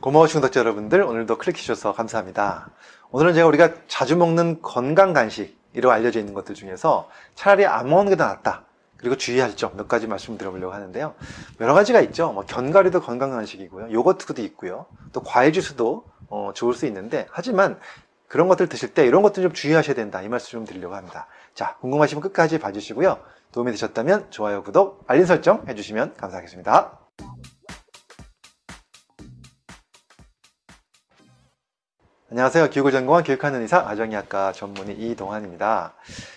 고마우신 구독자 여러분들 오늘도 클릭해 주셔서 감사합니다. 오늘은 제가 우리가 자주 먹는 건강 간식이라고 알려져 있는 것들 중에서 차라리 안 먹는 게 더 낫다. 그리고 주의할 점 몇 가지 말씀드려보려고 하는데요. 여러 가지가 있죠. 뭐 견과류도 건강 간식이고요. 요거트도 있고요. 또 과일 주스도 어, 좋을 수 있는데 하지만 그런 것들 드실 때 이런 것들 좀 주의하셔야 된다. 이 말씀 좀 드리려고 합니다. 자, 궁금하시면 끝까지 봐주시고요. 도움이 되셨다면 좋아요, 구독, 알림 설정 해주시면 감사하겠습니다. 안녕하세요. 교육을 전공한 교육하는 의사 아정의학과 전문의 이동환입니다.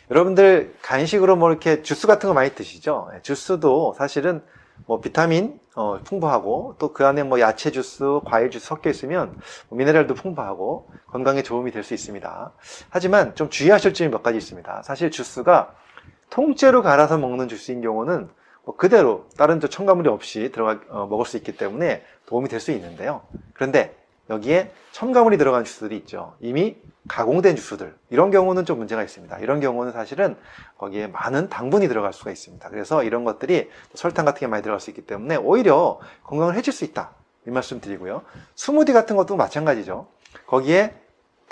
여러분들 간식으로 뭐 이렇게 주스 같은 거 많이 드시죠? 네, 주스도 사실은 뭐 비타민 어, 풍부하고 또 그 안에 뭐 야채 주스, 과일 주스 섞여 있으면 뭐 미네랄도 풍부하고 건강에 도움이 될 수 있습니다. 하지만 좀 주의하실 점이 몇 가지 있습니다. 사실 주스가 통째로 갈아서 먹는 주스인 경우는 뭐 그대로 다른 첨가물이 없이 들어가 어, 먹을 수 있기 때문에 도움이 될 수 있는데요. 그런데 여기에 첨가물이 들어간 주스들이 있죠. 이미 가공된 주스들. 이런 경우는 좀 문제가 있습니다. 이런 경우는 사실은 거기에 많은 당분이 들어갈 수가 있습니다. 그래서 이런 것들이 설탕 같은 게 많이 들어갈 수 있기 때문에 오히려 건강을 해칠 수 있다. 이 말씀 드리고요. 스무디 같은 것도 마찬가지죠. 거기에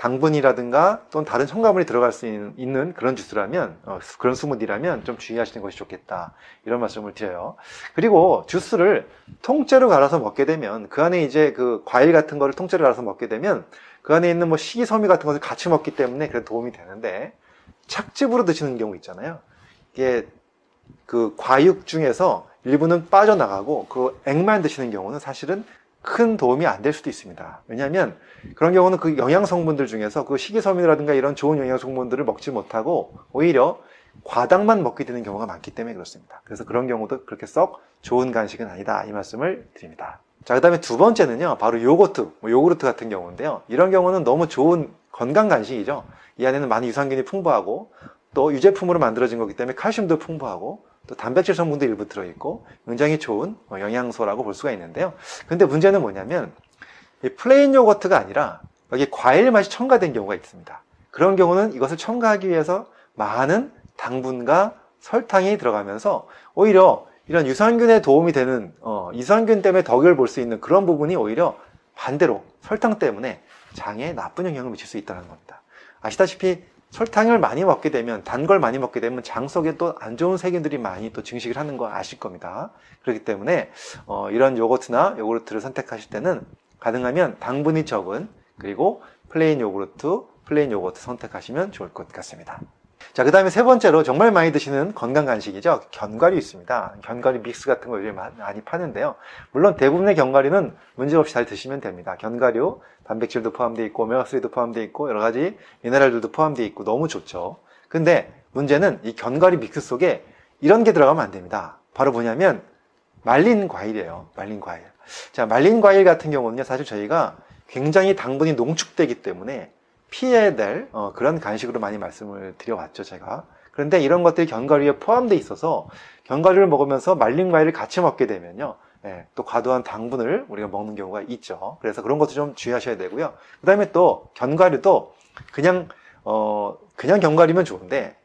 당분이라든가 또는 다른 첨가물이 들어갈 수 있는 그런 주스라면 어, 그런 스무디라면 좀 주의하시는 것이 좋겠다. 이런 말씀을 드려요. 그리고 주스를 통째로 갈아서 먹게 되면 그 안에 이제 그 과일 같은 거를 통째로 갈아서 먹게 되면 그 안에 있는 뭐 식이섬유 같은 것을 같이 먹기 때문에 그래 도움이 되는데 착즙으로 드시는 경우 있잖아요. 이게 그 과육 중에서 일부는 빠져나가고 그 액만 드시는 경우는 사실은 큰 도움이 안 될 수도 있습니다. 왜냐하면 그런 경우는 그 영양 성분들 중에서 그 식이섬유라든가 이런 좋은 영양 성분들을 먹지 못하고 오히려 과당만 먹게 되는 경우가 많기 때문에 그렇습니다. 그래서 그런 경우도 그렇게 썩 좋은 간식은 아니다 이 말씀을 드립니다. 자, 그 다음에 두 번째는요, 바로 요거트, 뭐 요구르트 같은 경우인데요. 이런 경우는 너무 좋은 건강 간식이죠. 이 안에는 많은 유산균이 풍부하고 또 유제품으로 만들어진 거기 때문에 칼슘도 풍부하고 또 단백질 성분도 일부 들어있고 굉장히 좋은 뭐 영양소라고 볼 수가 있는데요. 근데 문제는 뭐냐면 이 plain 요거트가 아니라 여기 과일 맛이 첨가된 경우가 있습니다. 그런 경우는 이것을 첨가하기 위해서 많은 당분과 설탕이 들어가면서 오히려 이런 유산균에 도움이 되는 어, 유산균 때문에 덕을 볼 수 있는 그런 부분이 오히려 반대로 설탕 때문에 장에 나쁜 영향을 미칠 수 있다는 겁니다. 아시다시피 설탕을 많이 먹게 되면 단 걸 많이 먹게 되면 장 속에 또 안 좋은 세균들이 많이 또 증식을 하는 거 아실 겁니다. 그렇기 때문에 어, 이런 요거트나 요구르트를 선택하실 때는 가능하면 당분이 적은 그리고 plain 요구르트, plain 요거트 선택하시면 좋을 것 같습니다. 자, 그 다음에 세 번째로 정말 많이 드시는 건강 간식이죠. 견과류 있습니다. 견과류 믹스 같은 거 요즘 많이 파는데요. 물론 대부분의 견과류는 문제없이 잘 드시면 됩니다. 견과류, 단백질도 포함되어 있고, 오메가3도 포함되어 있고, 여러 가지 미네랄들도 포함되어 있고, 너무 좋죠. 근데 문제는 이 견과류 믹스 속에 이런 게 들어가면 안 됩니다. 바로 뭐냐면, 말린 과일이에요. 말린 과일. 자, 말린 과일 같은 경우는요, 사실 저희가 굉장히 당분이 농축되기 때문에 피해야 될 어, 그런 간식으로 많이 말씀을 드려왔죠 제가. 그런데 이런 것들이 견과류에 포함되어 있어서 견과류를 먹으면서 말린 과일을 같이 먹게 되면요 예, 또 과도한 당분을 우리가 먹는 경우가 있죠. 그래서 그런 것도 좀 주의하셔야 되고요. 그 다음에 또 견과류도 그냥 어 그냥 견과류면 좋은데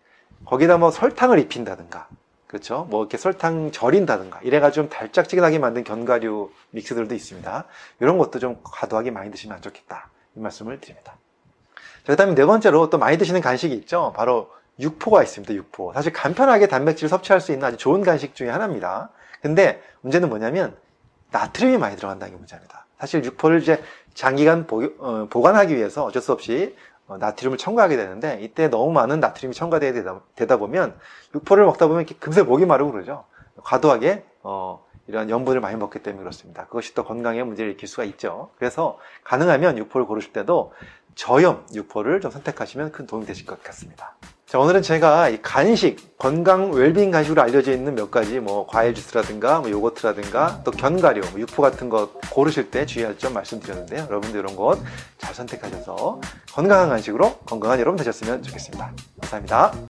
거기다 뭐 설탕을 입힌다든가 그렇죠? 뭐 이렇게 설탕 절인다든가 이래가지고 좀 달짝지근하게 만든 견과류 믹스들도 있습니다. 이런 것도 좀 과도하게 많이 드시면 안 좋겠다. 이 말씀을 드립니다 그 다음에 네 번째로 또 많이 드시는 간식이 있죠. 바로 육포가 있습니다. 육포. 사실 간편하게 단백질 섭취할 수 있는 아주 좋은 간식 중에 하나입니다. 근데 문제는 뭐냐면 나트륨이 많이 들어간다는 게 문제입니다. 사실 육포를 이제 장기간 보, 어, 보관하기 위해서 어쩔 수 없이 어, 나트륨을 첨가하게 되는데 이때 너무 많은 나트륨이 첨가되다 되다, 보면 육포를 먹다 보면 금세 목이 마르고 그러죠. 과도하게 어, 이런 염분을 많이 먹기 때문에 그렇습니다. 그것이 또 건강에 문제를 일으킬 수가 있죠. 그래서 가능하면 육포를 고르실 때도 저염 육포를 좀 선택하시면 큰 도움이 되실 것 같습니다. 자, 오늘은 제가 이 간식, 건강 웰빙 간식으로 알려져 있는 몇 가지 뭐 과일 주스라든가 뭐 요거트라든가 또 견과류, 뭐 육포 같은 거 고르실 때 주의할 점 말씀드렸는데요. 여러분들 이런 것 잘 선택하셔서 건강한 간식으로 건강한 여러분 되셨으면 좋겠습니다. 감사합니다.